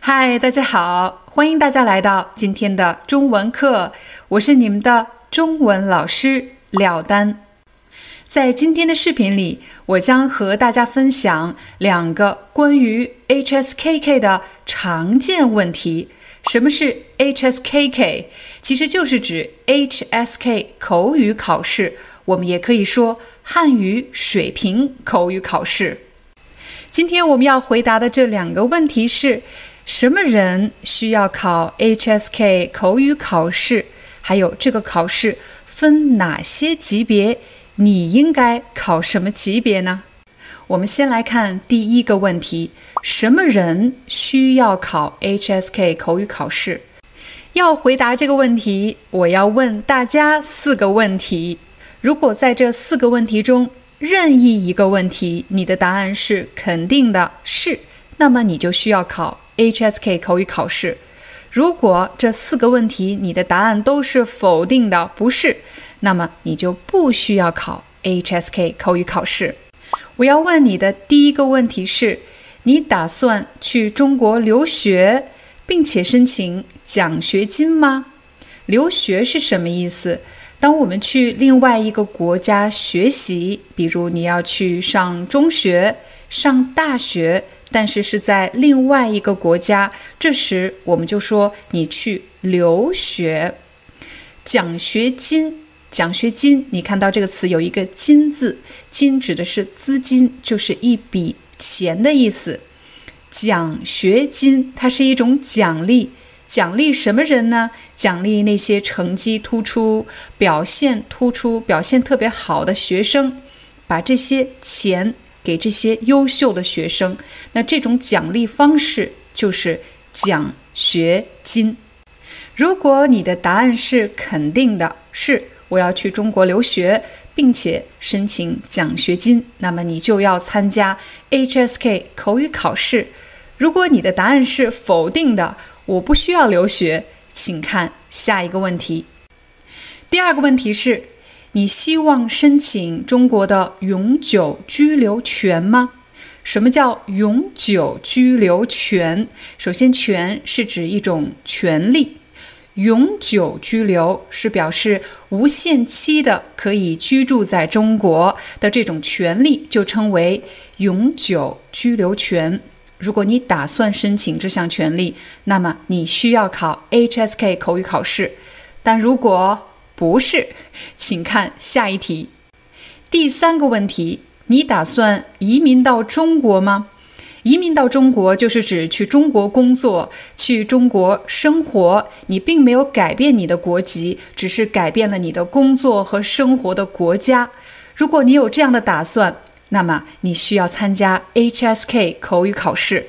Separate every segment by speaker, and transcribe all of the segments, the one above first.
Speaker 1: 嗨，大家好，欢迎大家来到今天的中文课，我是你们的中文老师廖丹。在今天的视频里，我将和大家分享两个关于 HSKK 的常见问题。什么是 HSKK？其实就是指 HSK 口语考试，我们也可以说汉语水平口语考试。今天我们要回答的这两个问题是。什么人需要考 HSK 口语考试？还有这个考试分哪些级别？你应该考什么级别呢？我们先来看第一个问题：什么人需要考 HSK 口语考试？要回答这个问题，我要问大家四个问题。如果在这四个问题中任意一个问题，你的答案是肯定的，是，那么你就需要考。HSK 口语考试，如果这四个问题你的答案都是否定的，不是，那么你就不需要考 HSK 口语考试。我要问你的第一个问题是：你打算去中国留学，并且申请奖学金吗？留学是什么意思？当我们去另外一个国家学习，比如你要去上中学、上大学。但是是在另外一个国家，这时我们就说你去留学，奖学金，奖学金，你看到这个词有一个“金”字，“金”指的是资金，就是一笔钱的意思。奖学金它是一种奖励，奖励什么人呢？奖励那些成绩突出、表现突出、表现特别好的学生，把这些钱。给这些优秀的学生，那这种奖励方式就是奖学金。如果你的答案是肯定的，是我要去中国留学，并且申请奖学金，那么你就要参加 HSK 口语考试。如果你的答案是否定的，我不需要留学，请看下一个问题。第二个问题是。你希望申请中国的永久居留权吗？什么叫永久居留权？首先，权是指一种权利，永久居留是表示无限期的可以居住在中国的这种权利，就称为永久居留权。如果你打算申请这项权利，那么你需要考 HSK 口语考试。但如果不是，请看下一题。第三个问题，你打算移民到中国吗？移民到中国就是指去中国工作，去中国生活。你并没有改变你的国籍，只是改变了你的工作和生活的国家。如果你有这样的打算，那么你需要参加 HSK 口语考试。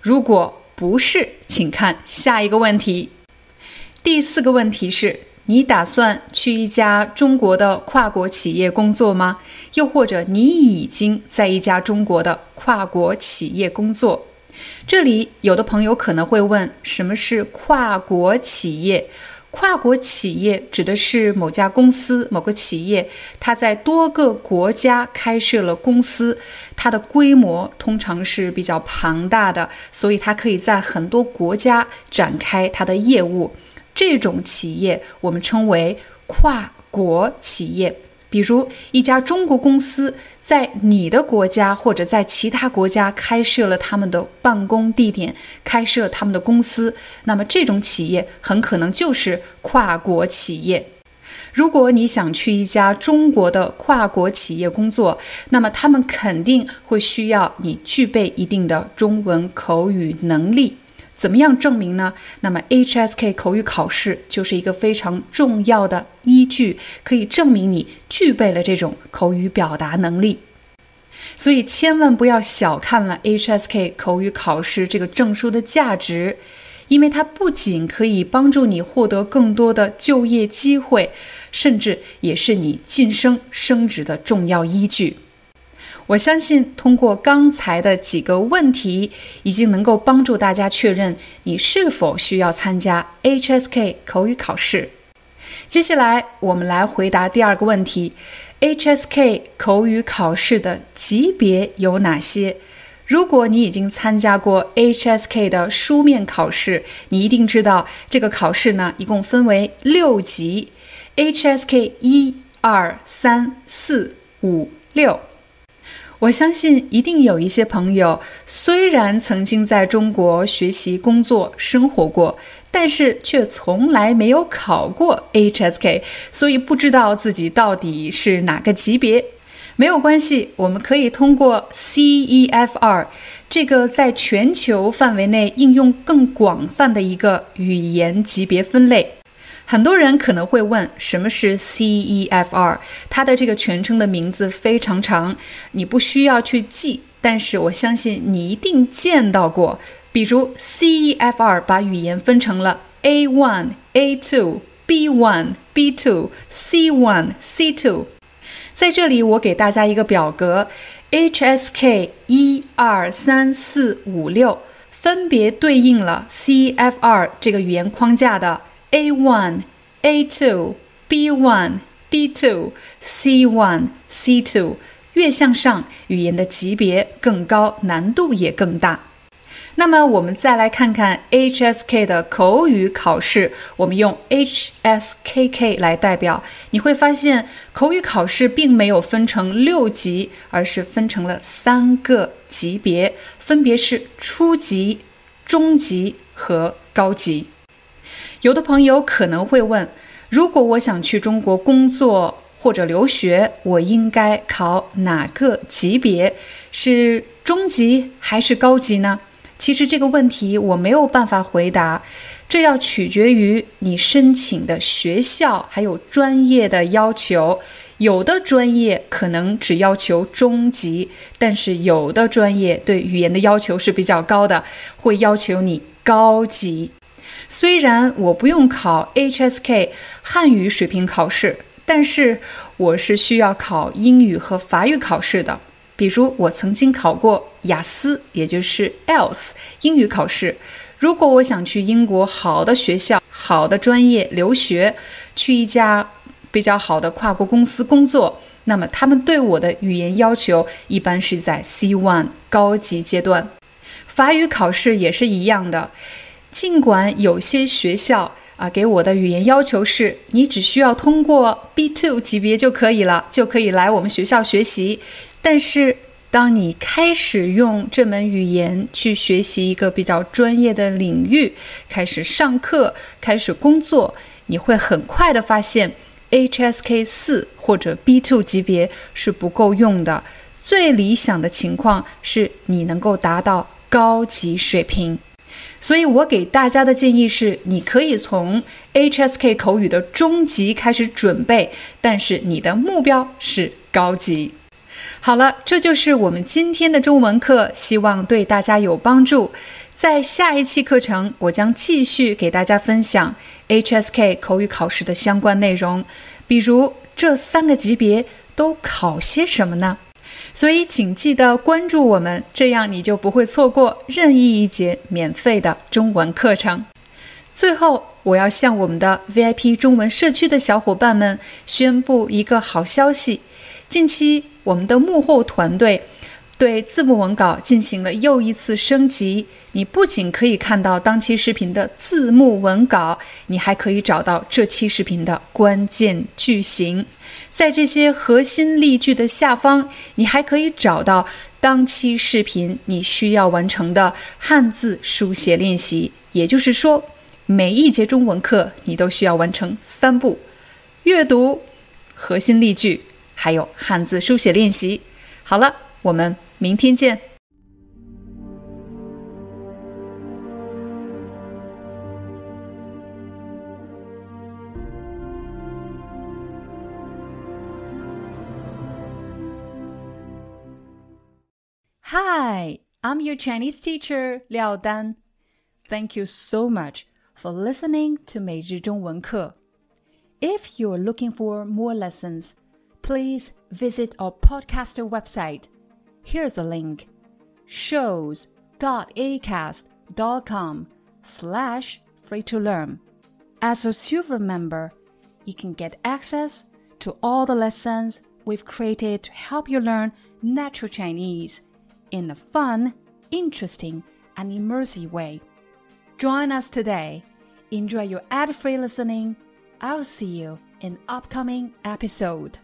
Speaker 1: 如果不是，请看下一个问题。第四个问题是。你打算去一家中国的跨国企业工作吗？又或者你已经在一家中国的跨国企业工作？这里有的朋友可能会问：什么是跨国企业？跨国企业指的是某家公司、某个企业，它在多个国家开设了公司，它的规模通常是比较庞大的，所以它可以在很多国家展开它的业务。这种企业我们称为跨国企业。比如一家中国公司在你的国家或者在其他国家开设了他们的办公地点，开设他们的公司，那么这种企业很可能就是跨国企业。如果你想去一家中国的跨国企业工作，那么他们肯定会需要你具备一定的中文口语能力。怎么样证明呢？那么 HSK 口语考试就是一个非常重要的依据，可以证明你具备了这种口语表达能力。所以千万不要小看了 HSK 口语考试这个证书的价值，因为它不仅可以帮助你获得更多的就业机会，甚至也是你晋升升职的重要依据。我相信，通过刚才的几个问题，已经能够帮助大家确认你是否需要参加 HSK 口语考试。接下来，我们来回答第二个问题：HSK 口语考试的级别有哪些？如果你已经参加过 HSK 的书面考试，你一定知道这个考试呢，一共分为六级：HSK 一、二、三、四、五、六。我相信一定有一些朋友，虽然曾经在中国学习、工作、生活过，但是却从来没有考过 HSK，所以不知道自己到底是哪个级别。没有关系，我们可以通过 CEFR 这个在全球范围内应用更广泛的一个语言级别分类。很多人可能会问，什么是 CEFR？它的这个全称的名字非常长，你不需要去记，但是我相信你一定见到过。比如 CEFR 把语言分成了 A1、A2、B1、B2、C1、C2。在这里，我给大家一个表格，HSK 一二三四五六，分别对应了 CEFR 这个语言框架的。A one, A two, B one, B two, C one, C two 越向上，语言的级别更高，难度也更大。那么，我们再来看看 HSK 的口语考试，我们用 HSKK 来代表，你会发现口语考试并没有分成六级，而是分成了三个级别，分别是初级、中级和高级。有的朋友可能会问：如果我想去中国工作或者留学，我应该考哪个级别？是中级还是高级呢？其实这个问题我没有办法回答，这要取决于你申请的学校还有专业的要求。有的专业可能只要求中级，但是有的专业对语言的要求是比较高的，会要求你高级。虽然我不用考 HSK 汉语水平考试，但是我是需要考英语和法语考试的。比如，我曾经考过雅思，也就是 IELTS 英语考试。如果我想去英国好的学校、好的专业留学，去一家比较好的跨国公司工作，那么他们对我的语言要求一般是在 C1 高级阶段。法语考试也是一样的。尽管有些学校啊给我的语言要求是，你只需要通过 B2 级别就可以了，就可以来我们学校学习。但是，当你开始用这门语言去学习一个比较专业的领域，开始上课，开始工作，你会很快的发现，HSK 四或者 B2 级别是不够用的。最理想的情况是你能够达到高级水平。所以我给大家的建议是，你可以从 HSK 口语的中级开始准备，但是你的目标是高级。好了，这就是我们今天的中文课，希望对大家有帮助。在下一期课程，我将继续给大家分享 HSK 口语考试的相关内容，比如这三个级别都考些什么呢？所以，请记得关注我们，这样你就不会错过任意一节免费的中文课程。最后，我要向我们的 VIP 中文社区的小伙伴们宣布一个好消息：近期我们的幕后团队。对字幕文稿进行了又一次升级，你不仅可以看到当期视频的字幕文稿，你还可以找到这期视频的关键句型。在这些核心例句的下方，你还可以找到当期视频你需要完成的汉字书写练习。也就是说，每一节中文课你都需要完成三步：阅读、核心例句，还有汉字书写练习。好了，我们。明天见。Hi, I'm your Chinese teacher, Liao Dan. Thank you so much for listening to 每日中文课. If you're looking for more lessons, please visit our podcaster website Here's a link shows.acast.com slash free to learn. As a silver member, you can get access to all the lessons we've created to help you learn natural Chinese in a fun, interesting, and immersive way. Join us today. Enjoy your ad free listening. I'll see you in upcoming episode.